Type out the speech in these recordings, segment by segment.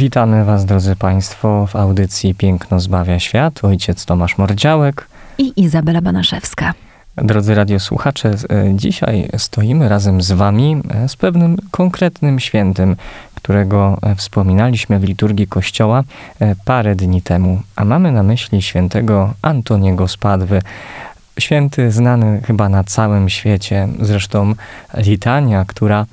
Witamy Was, drodzy Państwo, w audycji Piękno zbawia świat. Ojciec Tomasz Mordziałek i Izabela Banaszewska. Drodzy radiosłuchacze, e, dzisiaj stoimy razem z Wami e, z pewnym konkretnym świętym, którego e, wspominaliśmy w liturgii Kościoła parę dni temu, a mamy na myśli świętego Antoniego Spadwy. Święty znany chyba na całym świecie, zresztą litania, która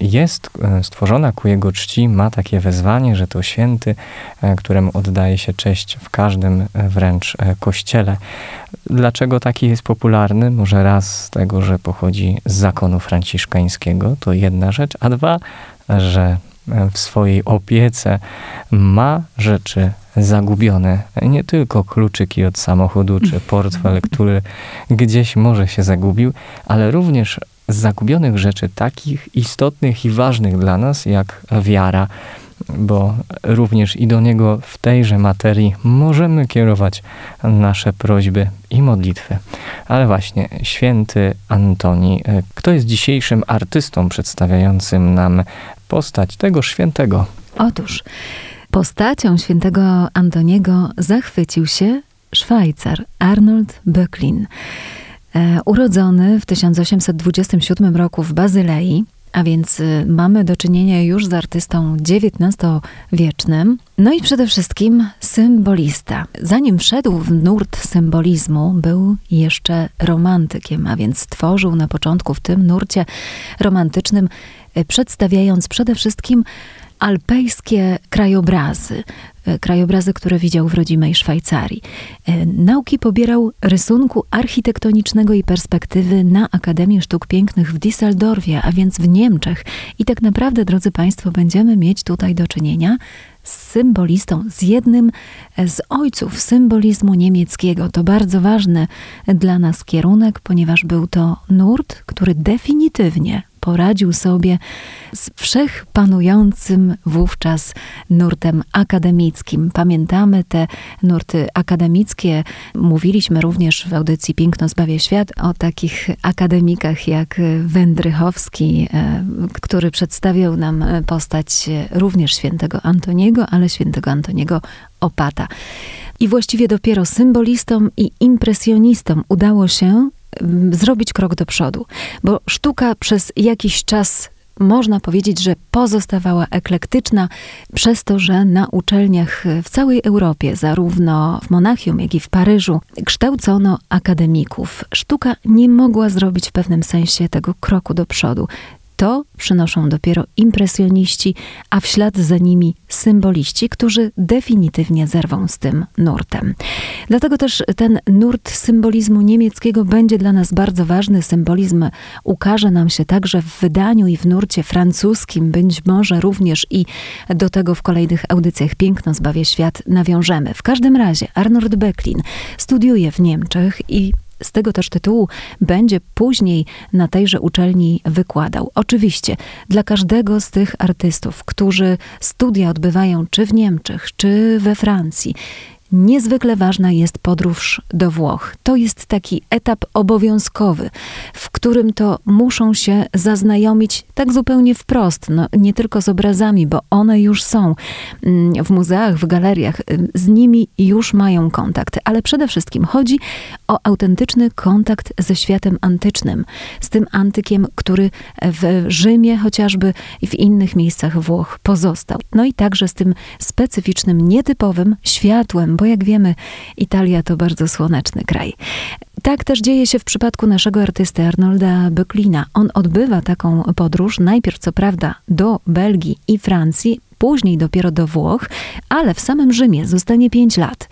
jest e, stworzona ku jego czci, ma takie wezwanie, że to święty, e, któremu oddaje się cześć w każdym e, wręcz kościele. Dlaczego taki jest popularny? Może raz z tego, że pochodzi z zakonu franciszkańskiego, to jedna rzecz, a dwa, że w swojej opiece ma rzeczy zagubione. Nie tylko kluczyki od samochodu czy portfel, który gdzieś może się zagubił, ale również zagubionych rzeczy, takich istotnych i ważnych dla nas, jak wiara, bo również i do Niego w tejże materii możemy kierować nasze prośby i modlitwy. Ale właśnie, święty Antoni, kto jest dzisiejszym artystą przedstawiającym nam postać tego świętego? Otóż, postacią świętego Antoniego zachwycił się Szwajcar Arnold Böcklin. E, urodzony w 1827 roku w Bazylei, a więc y, mamy do czynienia już z artystą XIX-wiecznym. No i przede wszystkim symbolista. Zanim wszedł w nurt symbolizmu, był jeszcze romantykiem, a więc tworzył na początku w tym nurcie romantycznym, y, przedstawiając przede wszystkim alpejskie krajobrazy, e, krajobrazy, które widział w rodzimej Szwajcarii. E, nauki pobierał rysunku architektonicznego i perspektywy na Akademii Sztuk Pięknych w Düsseldorfie, a więc w Niemczech. I tak naprawdę, drodzy Państwo, będziemy mieć tutaj do czynienia z symbolistą, z jednym z ojców symbolizmu niemieckiego. To bardzo ważny dla nas kierunek, ponieważ był to nurt, który definitywnie poradził sobie z wszechpanującym wówczas nurtem akademickim. Pamiętamy te nurty akademickie. Mówiliśmy również w audycji Piękno zbawia świat o takich akademikach jak Wędrychowski, e, który przedstawiał nam postać również świętego Antoniego, ale świętego Antoniego Opata. I właściwie dopiero symbolistom i impresjonistom udało się zrobić krok do przodu, bo sztuka przez jakiś czas można powiedzieć, że pozostawała eklektyczna, przez to, że na uczelniach w całej Europie, zarówno w Monachium, jak i w Paryżu, kształcono akademików. Sztuka nie mogła zrobić w pewnym sensie tego kroku do przodu. To przynoszą dopiero impresjoniści, a w ślad za nimi symboliści, którzy definitywnie zerwą z tym nurtem. Dlatego też ten nurt symbolizmu niemieckiego będzie dla nas bardzo ważny. Symbolizm ukaże nam się także w wydaniu i w nurcie francuskim, być może również i do tego w kolejnych audycjach Piękno zbawie świat nawiążemy. W każdym razie Arnold Becklin studiuje w Niemczech i z tego też tytułu będzie później na tejże uczelni wykładał. Oczywiście dla każdego z tych artystów, którzy studia odbywają czy w Niemczech, czy we Francji, Niezwykle ważna jest podróż do Włoch. To jest taki etap obowiązkowy, w którym to muszą się zaznajomić tak zupełnie wprost, no, nie tylko z obrazami, bo one już są mm, w muzeach, w galeriach, z nimi już mają kontakt, ale przede wszystkim chodzi o autentyczny kontakt ze światem antycznym, z tym antykiem, który w Rzymie chociażby i w innych miejscach Włoch pozostał. No i także z tym specyficznym, nietypowym światłem, bo jak wiemy, Italia to bardzo słoneczny kraj. Tak też dzieje się w przypadku naszego artysty Arnolda Böcklina. On odbywa taką podróż, najpierw co prawda do Belgii i Francji, później dopiero do Włoch, ale w samym Rzymie zostanie pięć lat.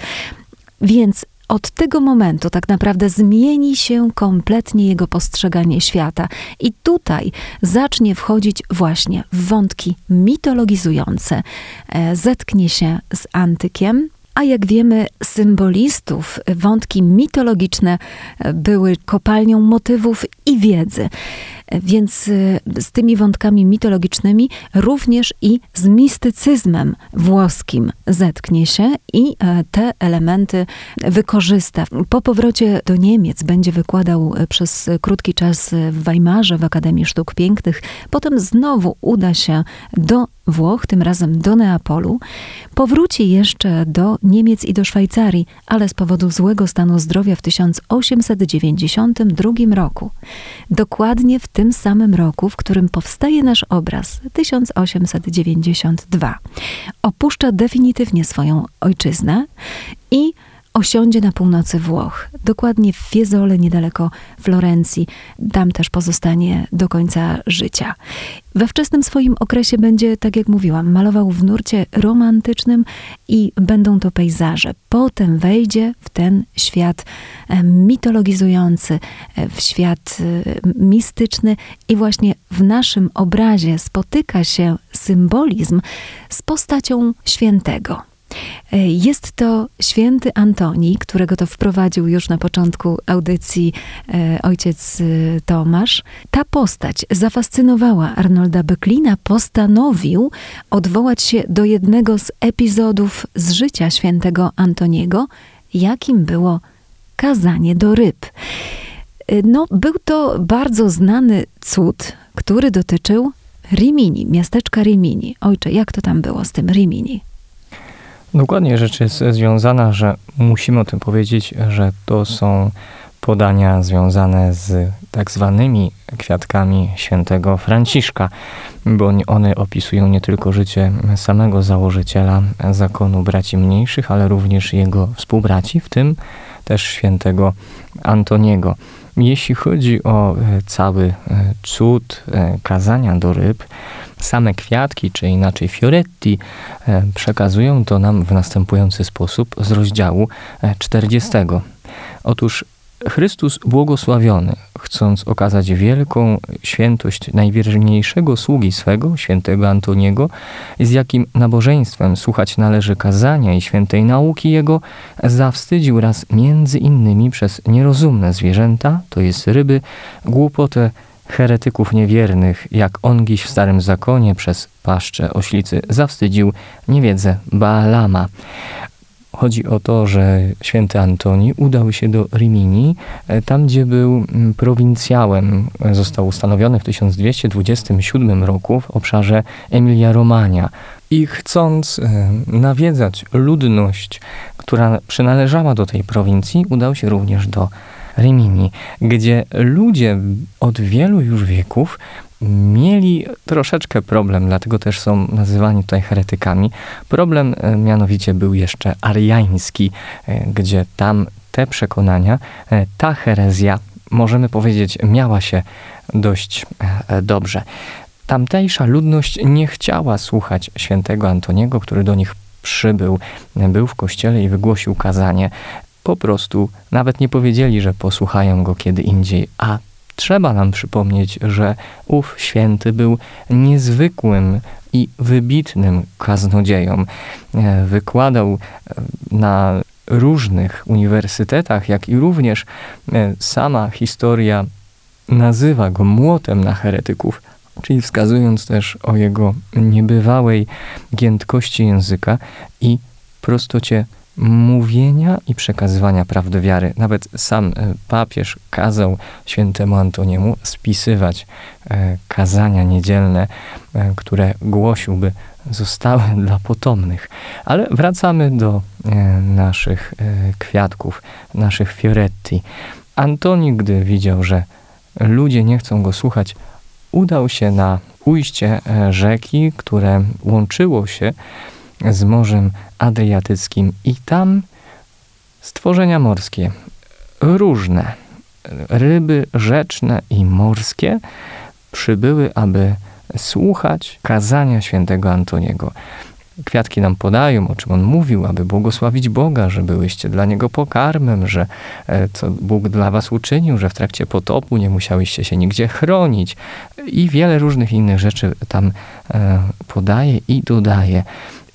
Więc od tego momentu tak naprawdę zmieni się kompletnie jego postrzeganie świata. I tutaj zacznie wchodzić właśnie w wątki mitologizujące. E, zetknie się z antykiem, a jak wiemy, symbolistów wątki mitologiczne były kopalnią motywów i wiedzy. Więc y, z tymi wątkami mitologicznymi również i z mistycyzmem włoskim zetknie się i e, te elementy wykorzysta. Po powrocie do Niemiec będzie wykładał e, przez krótki czas w Weimarze w Akademii Sztuk Pięknych. Potem znowu uda się do Włoch, tym razem do Neapolu. Powróci jeszcze do Niemiec i do Szwajcarii, ale z powodu złego stanu zdrowia w 1892 roku. Dokładnie w tym samym roku, w którym powstaje nasz obraz 1892. Opuszcza definitywnie swoją ojczyznę i osiądzie na północy Włoch, dokładnie w Fiesole, niedaleko Florencji. Tam też pozostanie do końca życia. We wczesnym swoim okresie będzie, tak jak mówiłam, malował w nurcie romantycznym i będą to pejzaże. Potem wejdzie w ten świat e, mitologizujący, e, w świat e, mistyczny i właśnie w naszym obrazie spotyka się symbolizm z postacią świętego. E, jest to święty Antoni, którego to wprowadził już na początku audycji e, ojciec e, Tomasz. Ta postać zafascynowała Arnolda Böcklina, postanowił odwołać się do jednego z epizodów z życia świętego Antoniego, jakim było kazanie do ryb. No, był to bardzo znany cud, który dotyczył Rimini, miasteczka Rimini. Ojcze, jak to tam było z tym Rimini? Dokładnie rzecz jest związana, że musimy o tym powiedzieć, że to są podania związane z tak zwanymi kwiatkami świętego Franciszka, bo one opisują nie tylko życie samego założyciela zakonu braci mniejszych, ale również jego współbraci, w tym też świętego Antoniego. Jeśli chodzi o e, cały e, cud e, kazania do ryb, same kwiatki, czy inaczej fioretti, przekazują to nam w następujący sposób z rozdziału 40. Otóż Chrystus błogosławiony, chcąc okazać wielką świętość najwierniejszego sługi swego, świętego Antoniego, z jakim nabożeństwem słuchać należy kazania i świętej nauki jego, zawstydził raz między innymi przez nierozumne zwierzęta, to jest ryby, głupotę heretyków niewiernych, jak ongiś w Starym Zakonie przez paszczę oślicy zawstydził niewiedzę Baalama. Chodzi o to, że święty Antoni udał się do Rimini, e, tam gdzie był mm, prowincjałem. Został ustanowiony w 1227 roku w obszarze Emilia-Romagna. I chcąc e, nawiedzać ludność, która przynależała do tej prowincji, udał się również do Rimini, gdzie ludzie od wielu już wieków mieli troszeczkę problem, dlatego też są nazywani tutaj heretykami. Problem e, mianowicie był jeszcze ariański, e, gdzie tam te przekonania, e, ta herezja, możemy powiedzieć, miała się dość dobrze. Tamtejsza ludność nie chciała słuchać świętego Antoniego, który do nich przybył, był w kościele i wygłosił kazanie. Po prostu nawet nie powiedzieli, że posłuchają go kiedy indziej, a Trzeba nam przypomnieć, że ów święty był niezwykłym i wybitnym kaznodzieją. E, wykładał e, na różnych uniwersytetach, jak i również e, sama historia nazywa go młotem na heretyków, czyli wskazując też o jego niebywałej giętkości języka i prostocie mówienia i przekazywania prawdy wiary. Nawet sam e, papież kazał świętemu Antoniemu spisywać e, kazania niedzielne, e, które głosiłby zostały dla potomnych. Ale wracamy do naszych kwiatków, naszych fioretti. Antoni, gdy widział, że ludzie nie chcą go słuchać, udał się na ujście rzeki, które łączyło się z Morzem Adriatyckim i tam stworzenia morskie, różne, ryby rzeczne i morskie przybyły, aby słuchać kazania świętego Antoniego. kwiatki nam podają, o czym on mówił, aby błogosławić Boga, że byłyście dla niego pokarmem, że e, co Bóg dla was uczynił, że w trakcie potopu nie musiałyście się nigdzie chronić i wiele różnych innych rzeczy tam e, podaje i dodaje.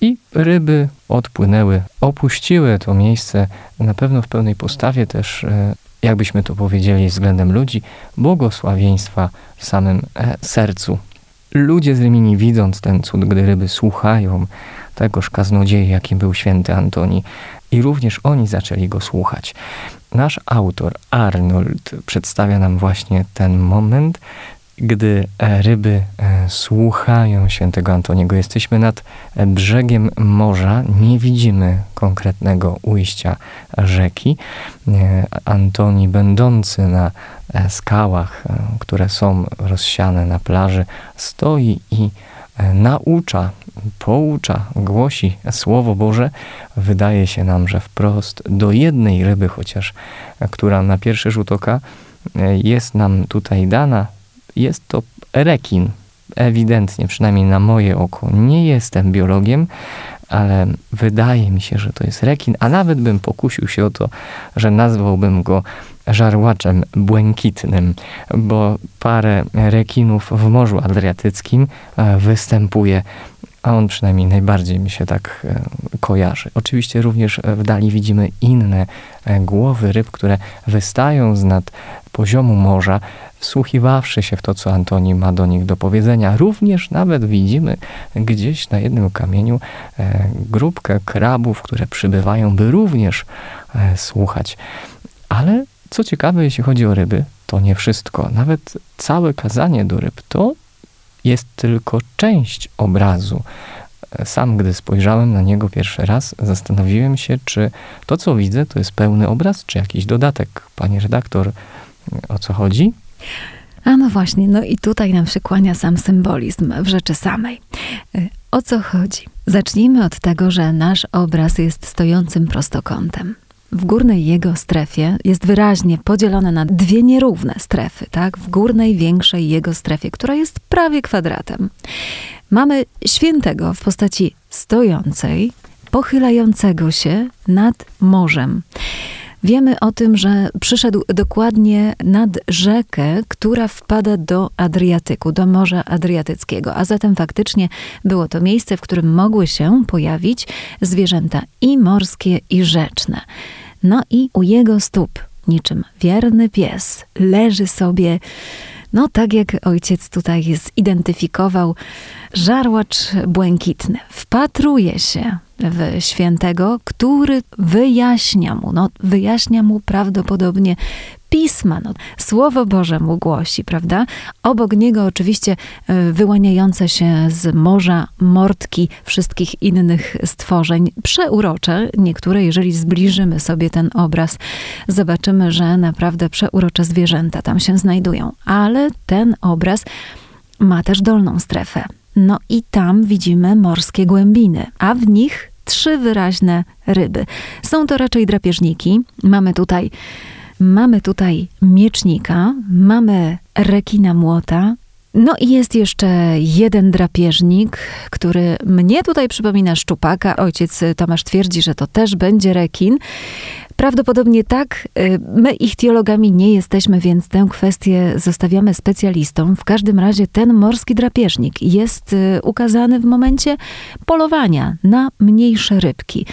I ryby odpłynęły, opuściły to miejsce, na pewno w pełnej postawie też, e, jakbyśmy to powiedzieli względem ludzi, błogosławieństwa w samym sercu Ludzie z Rymini widząc ten cud, gdy ryby słuchają tegoż kaznodziei, jakim był święty Antoni, i również oni zaczęli go słuchać. Nasz autor Arnold przedstawia nam właśnie ten moment, gdy e, ryby e, słuchają świętego Antoniego. Jesteśmy nad e, brzegiem morza, nie widzimy konkretnego ujścia rzeki. Antoni, będący na skałach, które są rozsiane na plaży, stoi i naucza, poucza, głosi Słowo Boże. Wydaje się nam, że wprost do jednej ryby, chociaż która na pierwszy rzut oka jest nam tutaj dana, jest to rekin. Ewidentnie, przynajmniej na moje oko. Nie jestem biologiem, ale wydaje mi się, że to jest rekin, a nawet bym pokusił się o to, że nazwałbym go żarłaczem błękitnym, bo parę rekinów w Morzu Adriatyckim e, występuje, a on przynajmniej najbardziej mi się tak e, kojarzy. Oczywiście również w dali widzimy inne e, głowy ryb, które wystają z nad poziomu morza, wsłuchiwawszy się w to, co Antoni ma do nich do powiedzenia. Również nawet widzimy gdzieś na jednym kamieniu e, grupkę krabów, które przybywają, by również e, słuchać. Ale co ciekawe, jeśli chodzi o ryby, to nie wszystko. Nawet całe kazanie do ryb to jest tylko część obrazu. E, sam, gdy spojrzałem na niego pierwszy raz, zastanowiłem się, czy to, co widzę, to jest pełny obraz, czy jakiś dodatek. Panie redaktor, o co chodzi? A no właśnie, no i tutaj nam się kłania sam symbolizm w rzeczy samej. Y, o co chodzi? Zacznijmy od tego, że nasz obraz jest stojącym prostokątem. W górnej jego strefie jest wyraźnie podzielone na dwie nierówne strefy, tak? W górnej, większej jego strefie, która jest prawie kwadratem. Mamy świętego w postaci stojącej, pochylającego się nad morzem. Wiemy o tym, że przyszedł dokładnie nad rzekę, która wpada do Adriatyku, do Morza Adriatyckiego, a zatem faktycznie było to miejsce, w którym mogły się pojawić zwierzęta i morskie, i rzeczne. No i u jego stóp, niczym wierny pies, leży sobie no, tak jak ojciec tutaj zidentyfikował, żarłacz błękitny wpatruje się w świętego, który wyjaśnia mu, no, wyjaśnia mu prawdopodobnie pisma, no, Słowo Boże mu głosi, prawda? Obok niego oczywiście e, wyłaniające się z morza mordki wszystkich innych stworzeń, przeurocze. Niektóre, jeżeli zbliżymy sobie ten obraz, zobaczymy, że naprawdę przeurocze zwierzęta tam się znajdują. Ale ten obraz ma też dolną strefę. No i tam widzimy morskie głębiny, a w nich trzy wyraźne ryby. Są to raczej drapieżniki. Mamy tutaj Mamy tutaj miecznika, mamy rekina młota, no i jest jeszcze jeden drapieżnik, który mnie tutaj przypomina szczupaka. Ojciec Tomasz twierdzi, że to też będzie rekin. Prawdopodobnie tak. Y, my ich teologami nie jesteśmy, więc tę kwestię zostawiamy specjalistom. W każdym razie ten morski drapieżnik jest y, ukazany w momencie polowania na mniejsze rybki.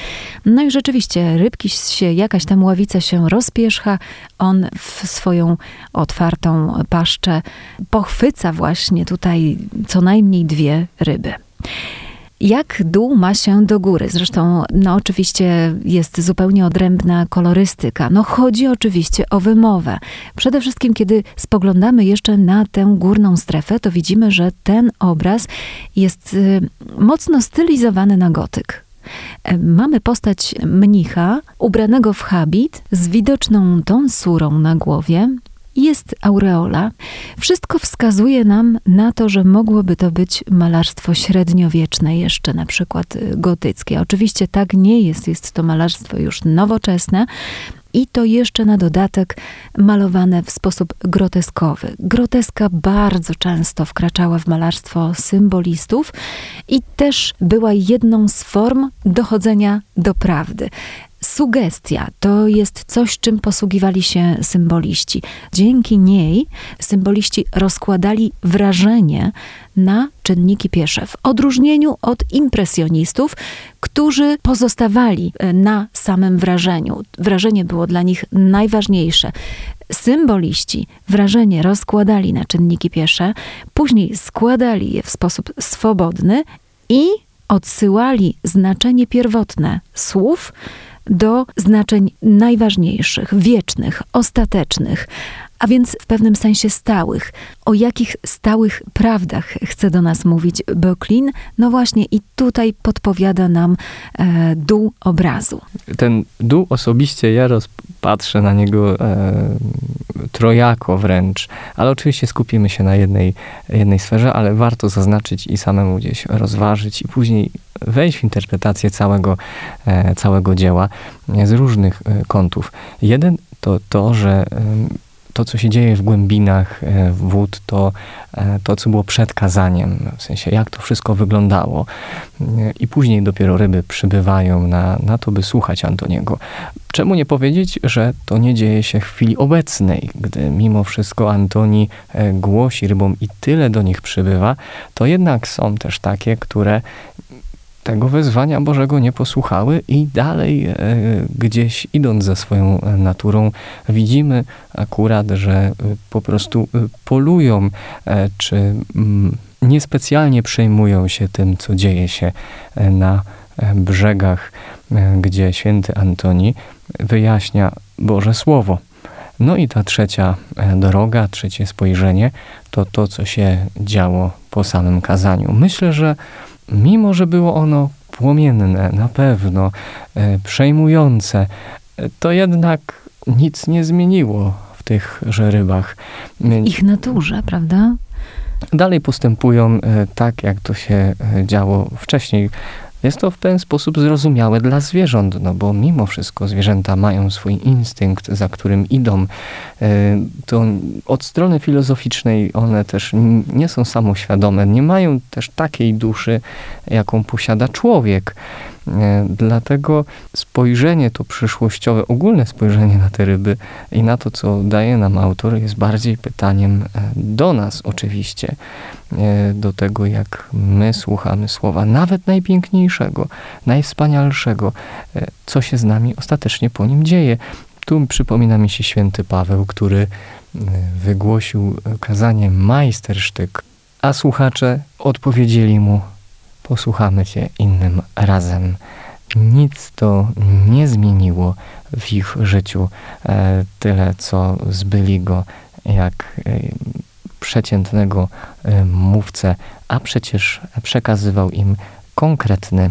No i rzeczywiście rybki się, jakaś tam ławica się rozpierzcha, on w swoją otwartą paszczę pochwyca właśnie tutaj co najmniej dwie ryby. Jak dół ma się do góry? Zresztą, no oczywiście jest zupełnie odrębna kolorystyka. No chodzi oczywiście o wymowę. Przede wszystkim, kiedy spoglądamy jeszcze na tę górną strefę, to widzimy, że ten obraz jest y, mocno stylizowany na gotyk. E, mamy postać mnicha ubranego w habit z widoczną tą surą na głowie jest aureola. Wszystko wskazuje nam na to, że mogłoby to być malarstwo średniowieczne, jeszcze na przykład y, gotyckie. Oczywiście tak nie jest, jest to malarstwo już nowoczesne, i to jeszcze na dodatek malowane w sposób groteskowy. Groteska bardzo często wkraczała w malarstwo symbolistów i też była jedną z form dochodzenia do prawdy. Sugestia to jest coś, czym posługiwali się symboliści. Dzięki niej symboliści rozkładali wrażenie na czynniki pierwsze, w odróżnieniu od impresjonistów, którzy pozostawali e, na samym wrażeniu. Wrażenie było dla nich najważniejsze. Symboliści wrażenie rozkładali na czynniki pierwsze, później składali je w sposób swobodny i odsyłali znaczenie pierwotne słów do znaczeń najważniejszych, wiecznych, ostatecznych, a więc w pewnym sensie stałych. O jakich stałych prawdach chce do nas mówić Böcklin? No właśnie i tutaj podpowiada nam e, dół obrazu. Ten dół osobiście ja rozpatrzę na niego e, trojako wręcz, ale oczywiście skupimy się na jednej, jednej sferze, ale warto zaznaczyć i samemu gdzieś rozważyć i później wejść w interpretację całego, e, całego dzieła z różnych e, kątów. Jeden to to, że to, co się dzieje w głębinach e, wód, to e, to, co było przed kazaniem, w sensie jak to wszystko wyglądało. E, I później dopiero ryby przybywają na, na to, by słuchać Antoniego. Czemu nie powiedzieć, że to nie dzieje się w chwili obecnej, gdy mimo wszystko Antoni głosi rybom i tyle do nich przybywa, to jednak są też takie, które tego wezwania Bożego nie posłuchały i dalej e, gdzieś idąc za swoją naturą widzimy akurat, że e, po prostu e, polują czy mm, niespecjalnie przejmują się tym, co dzieje się na brzegach, gdzie święty Antoni wyjaśnia Boże Słowo. No i ta trzecia droga, trzecie spojrzenie to to, co się działo po samym kazaniu. Myślę, że mimo że było ono płomienne, na pewno, e, przejmujące, e, to jednak nic nie zmieniło w tych rybach. W ich naturze, prawda? Dalej postępują e, tak, jak to się działo wcześniej. Jest to w ten sposób zrozumiałe dla zwierząt, no bo mimo wszystko zwierzęta mają swój instynkt, za którym idą. E, to od strony filozoficznej one też nie są samoświadome, nie mają też takiej duszy, jaką posiada człowiek. E, dlatego spojrzenie to przyszłościowe, ogólne spojrzenie na te ryby i na to, co daje nam autor, jest bardziej pytaniem e, do nas oczywiście, e, do tego, jak my słuchamy słowa, nawet najpiękniejszego, najwspanialszego, co się z nami ostatecznie po nim dzieje. Tu przypomina mi się święty Paweł, który wygłosił kazanie majstersztyk, a słuchacze odpowiedzieli mu posłuchamy Cię innym razem. Nic to nie zmieniło w ich życiu. E, tyle, co zbyli go jak e, przeciętnego e, mówcę, a przecież przekazywał im konkretny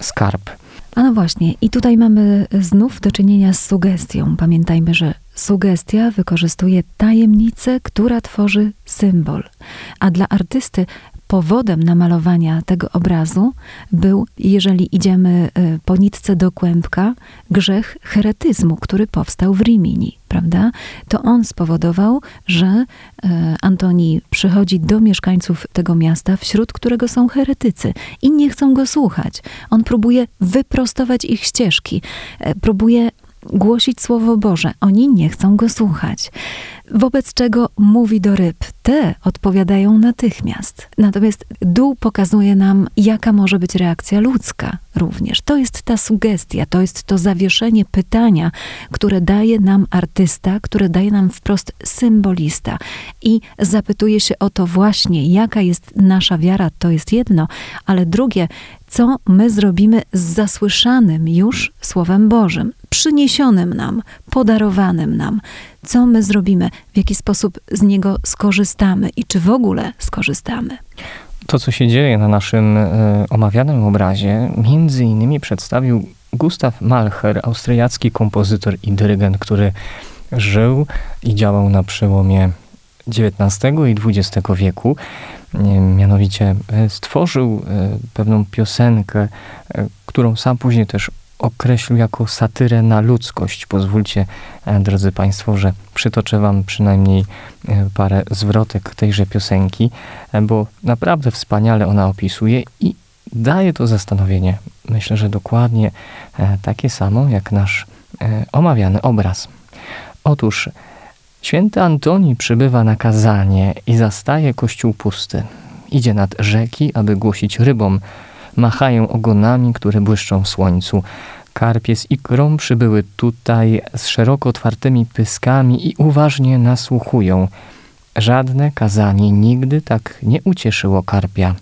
skarb. A no właśnie, i tutaj mamy znów do czynienia z sugestią. Pamiętajmy, że sugestia wykorzystuje tajemnicę, która tworzy symbol. A dla artysty powodem namalowania tego obrazu był, jeżeli idziemy y, po nitce do kłębka, grzech heretyzmu, który powstał w Rimini, prawda? To on spowodował, że y, Antoni przychodzi do mieszkańców tego miasta, wśród którego są heretycy i nie chcą go słuchać. On próbuje wyprostować ich ścieżki, y, próbuje głosić Słowo Boże. Oni nie chcą go słuchać. Wobec czego mówi do ryb, te odpowiadają natychmiast. Natomiast dół pokazuje nam, jaka może być reakcja ludzka również. To jest ta sugestia, to jest to zawieszenie pytania, które daje nam artysta, które daje nam wprost symbolista. I zapytuje się o to właśnie, jaka jest nasza wiara, to jest jedno, ale drugie, co my zrobimy z zasłyszanym już Słowem Bożym, przyniesionym nam, podarowanym nam. Co my zrobimy, w jaki sposób z niego skorzystamy i czy w ogóle skorzystamy. To, co się dzieje na naszym y, omawianym obrazie, między innymi przedstawił Gustav Malcher, austriacki kompozytor i dyrygent, który żył i działał na przełomie XIX i XX wieku. Mianowicie stworzył pewną piosenkę, którą sam później też określił jako satyrę na ludzkość. Pozwólcie, e, drodzy Państwo, że przytoczę Wam przynajmniej e, parę zwrotek tejże piosenki, e, bo naprawdę wspaniale ona opisuje i daje to zastanowienie. Myślę, że dokładnie takie samo jak nasz omawiany obraz. Otóż święty Antoni przybywa na kazanie i zastaje kościół pusty. Idzie nad rzeki, aby głosić rybom, machają ogonami, które błyszczą w słońcu. Karpie z ikrą przybyły tutaj z szeroko otwartymi pyskami i uważnie nasłuchują. Żadne kazanie nigdy tak nie ucieszyło karpia.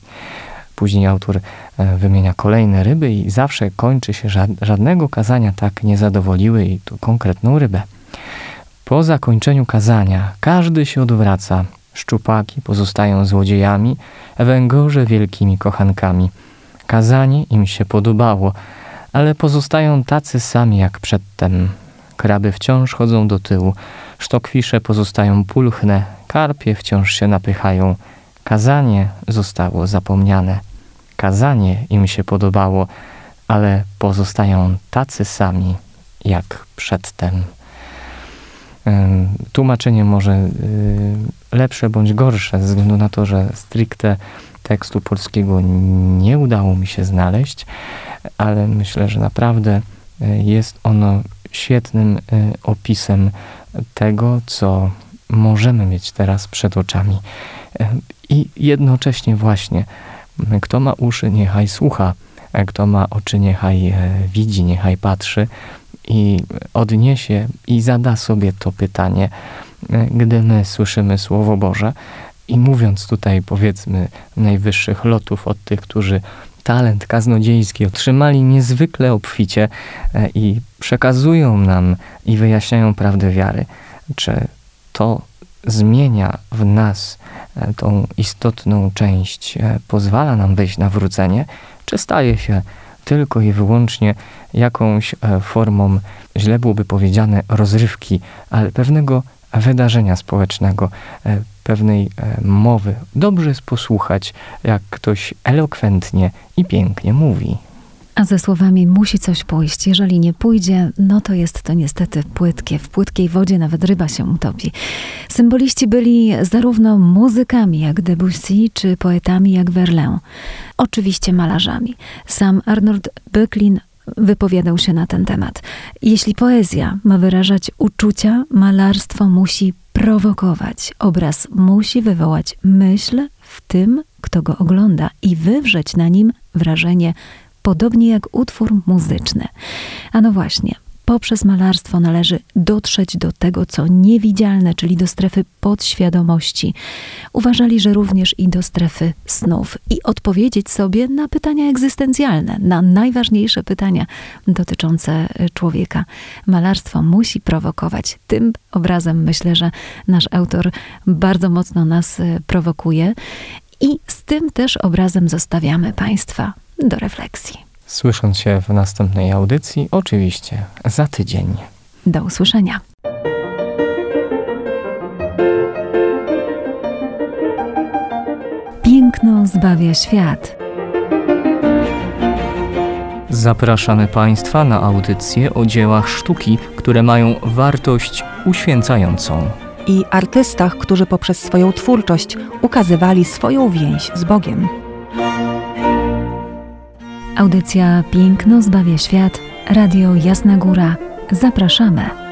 Później autor e, wymienia kolejne ryby i zawsze kończy się żadnego kazania tak nie zadowoliły i tu konkretną rybę. Po zakończeniu kazania każdy się odwraca. Szczupaki pozostają złodziejami, węgorze wielkimi kochankami – Kazanie im się podobało, ale pozostają tacy sami jak przedtem. Kraby wciąż chodzą do tyłu, sztokwisze pozostają pulchne, karpie wciąż się napychają. Kazanie zostało zapomniane. Kazanie im się podobało, ale pozostają tacy sami jak przedtem. Tłumaczenie może y, lepsze bądź gorsze, ze względu na to, że stricte tekstu polskiego nie udało mi się znaleźć, ale myślę, że naprawdę e, jest ono świetnym e, opisem tego, co możemy mieć teraz przed oczami. E, I jednocześnie właśnie, kto ma uszy, niechaj słucha, kto ma oczy, niechaj widzi, niechaj patrzy i odniesie i zada sobie to pytanie, gdy my słyszymy Słowo Boże, i mówiąc tutaj, powiedzmy, najwyższych lotów od tych, którzy talent kaznodziejski otrzymali niezwykle obficie e, i przekazują nam i wyjaśniają prawdę wiary, czy to zmienia w nas e, tą istotną część, e, pozwala nam wejść na wrócenie, czy staje się tylko i wyłącznie jakąś formą, źle byłoby powiedziane, rozrywki, ale pewnego wydarzenia społecznego, pewnej e, mowy. Dobrze jest posłuchać, jak ktoś elokwentnie i pięknie mówi. A ze słowami musi coś pójść. Jeżeli nie pójdzie, no to jest to niestety płytkie. W płytkiej wodzie nawet ryba się utopi. Symboliści byli zarówno muzykami jak Debussy, czy poetami jak Verlaine. Oczywiście malarzami. Sam Arnold Böcklin wypowiadał się na ten temat. Jeśli poezja ma wyrażać uczucia, malarstwo musi prowokować. Obraz musi wywołać myśl w tym, kto go ogląda i wywrzeć na nim wrażenie, podobnie jak utwór muzyczny. A no właśnie, poprzez malarstwo należy dotrzeć do tego, co niewidzialne, czyli do strefy podświadomości. Uważali, że również i do strefy snów i odpowiedzieć sobie na pytania egzystencjalne, na najważniejsze pytania dotyczące e, człowieka. Malarstwo musi prowokować. Tym obrazem myślę, że nasz autor bardzo mocno nas e, prowokuje i z tym też obrazem zostawiamy Państwa do refleksji. Słysząc się w następnej audycji, oczywiście za tydzień. Do usłyszenia. Piękno zbawia świat. Zapraszamy Państwa na audycje o dziełach sztuki, które mają wartość uświęcającą. I artystach, którzy poprzez swoją twórczość ukazywali swoją więź z Bogiem. Audycja Piękno zbawia świat, Radio Jasna Góra. Zapraszamy.